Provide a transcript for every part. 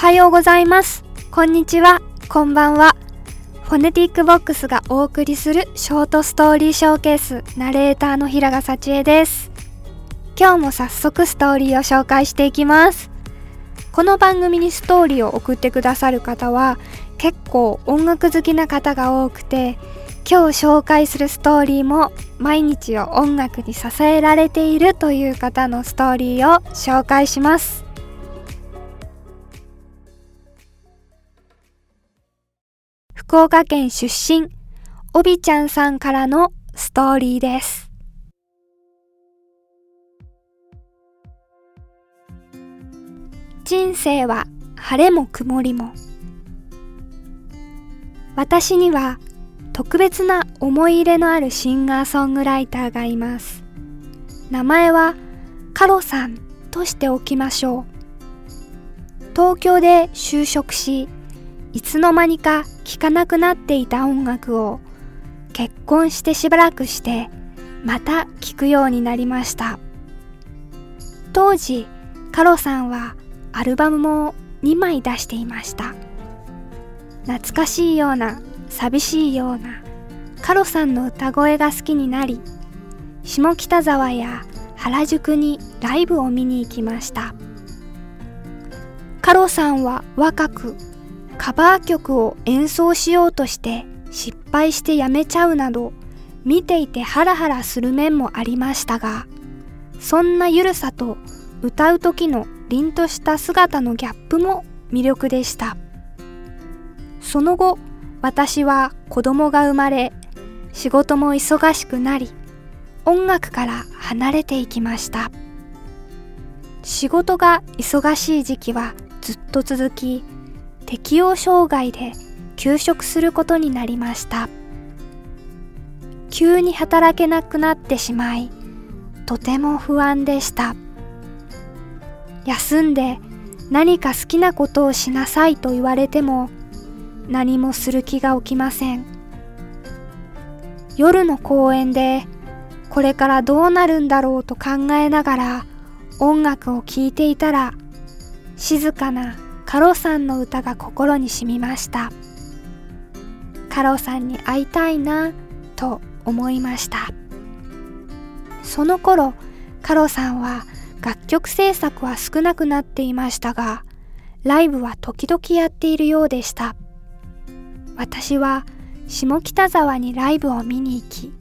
はようございます。こんにちは。こんばんは。フォネティックボックスがお送りするショートストーリーショーケースナレーターの平賀幸恵です。今日も早速ストーリーを紹介していきます。この番組にストーリーを送ってくださる方は結構音楽好きな方が多くて今日紹介するストーリーも毎日を音楽に支えられているという方のストーリーを紹介します。福岡県出身おびちゃんさんからのストーリーです。人生は晴れも曇りも。私には特別な思い入れのあるシンガーソングライターがいます。名前はカロさんとしておきましょう。東京で就職しいつの間にか聴かなくなっていた音楽を結婚してしばらくしてまた聴くようになりました。当時カロさんはアルバムも2枚出していました。懐かしいような寂しいようなカロさんの歌声が好きになり下北沢や原宿にライブを見に行きました。カロさんは若くカバー曲を演奏しようとして失敗してやめちゃうなど見ていてハラハラする面もありましたがそんなゆるさと歌う時の凛とした姿のギャップも魅力でした。その後私は子供が生まれ仕事も忙しくなり音楽から離れていきました。仕事が忙しい時期はずっと続き適応障害で休職することになりました。急に働けなくなってしまいとても不安でした。休んで何か好きなことをしなさいと言われても何もする気が起きません。夜の公園でこれからどうなるんだろうと考えながら音楽を聴いていたら静かなカロさんの歌が心に染みました。カロさんに会いたいなと思いました。その頃カロさんは楽曲制作は少なくなっていましたがライブは時々やっているようでした。私は下北沢にライブを見に行き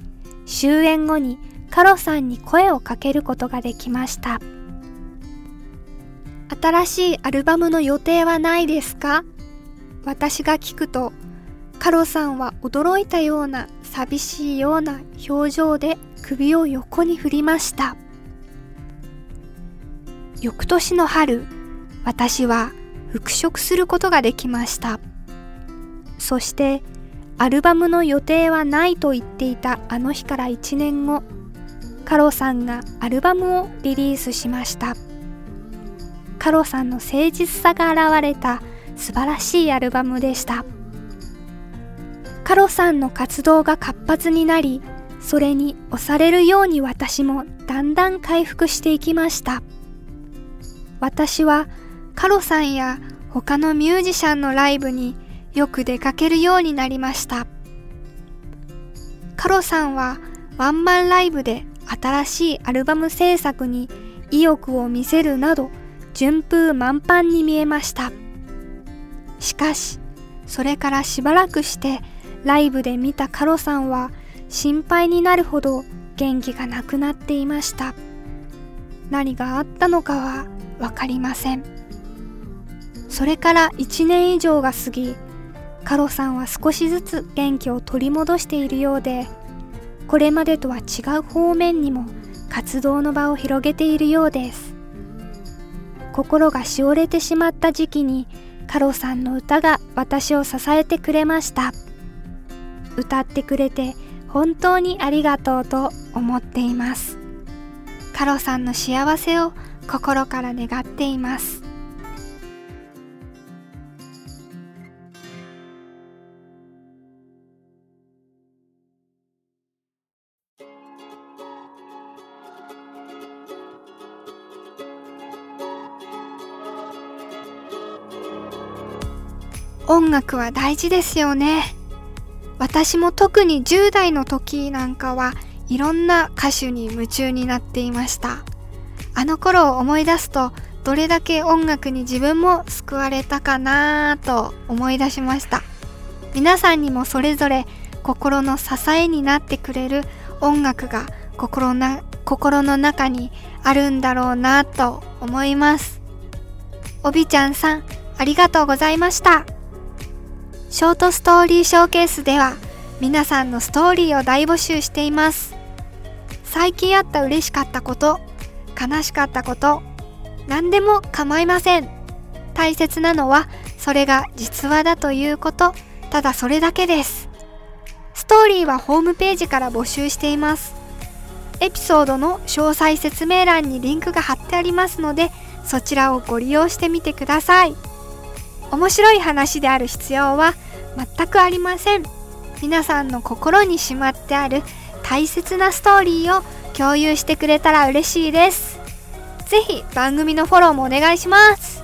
終演後にカロさんに声をかけることができました。新しいアルバムの予定はないですか？私が聞くとカロさんは驚いたような寂しいような表情で首を横に振りました。翌年の春私は復職することができました。そしてアルバムの予定はないと言っていたあの日から1年後カロさんがアルバムをリリースしました。カロさんの誠実さが現れた素晴らしいアルバムでした。カロさんの活動が活発になりそれに押されるように私もだんだん回復していきました。私はカロさんや他のミュージシャンのライブによく出かけるようになりました。カロさんはワンマンライブで新しいアルバム制作に意欲を見せるなど順風満帆に見えました。しかしそれからしばらくしてライブで見たカロさんは心配になるほど元気がなくなっていました。何があったのかは分かりません。それから1年以上が過ぎカロさんは少しずつ元気を取り戻しているようでこれまでとは違う方面にも活動の場を広げているようです。心がしおれてしまった時期にカロさんの歌が私を支えてくれました。歌ってくれて本当にありがとうと思っています。カロさんの幸せを心から願っています。音楽は大事ですよね。私も特に10代の時なんかはいろんな歌手に夢中になっていました。あの頃を思い出すとどれだけ音楽に自分も救われたかなと思い出しました。皆さんにもそれぞれ心の支えになってくれる音楽が心な心の中にあるんだろうなと思います。おびちゃんさんありがとうございました。ショートストーリーショーケースでは皆さんのストーリーを大募集しています。最近あった嬉しかったこと悲しかったこと何でも構いません。大切なのはそれが実話だということただそれだけです。ストーリーはホームページから募集しています。エピソードの詳細説明欄にリンクが貼ってありますのでそちらをご利用してみてください。面白い話である必要は全くありません。皆さんの心にしまってある大切なストーリーを共有してくれたら嬉しいです。是非番組のフォローもお願いします。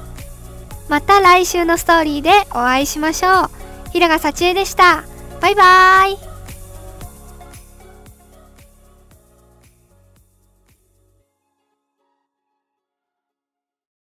また来週のストーリーでお会いしましょう。平賀幸恵でした。バイバーイ。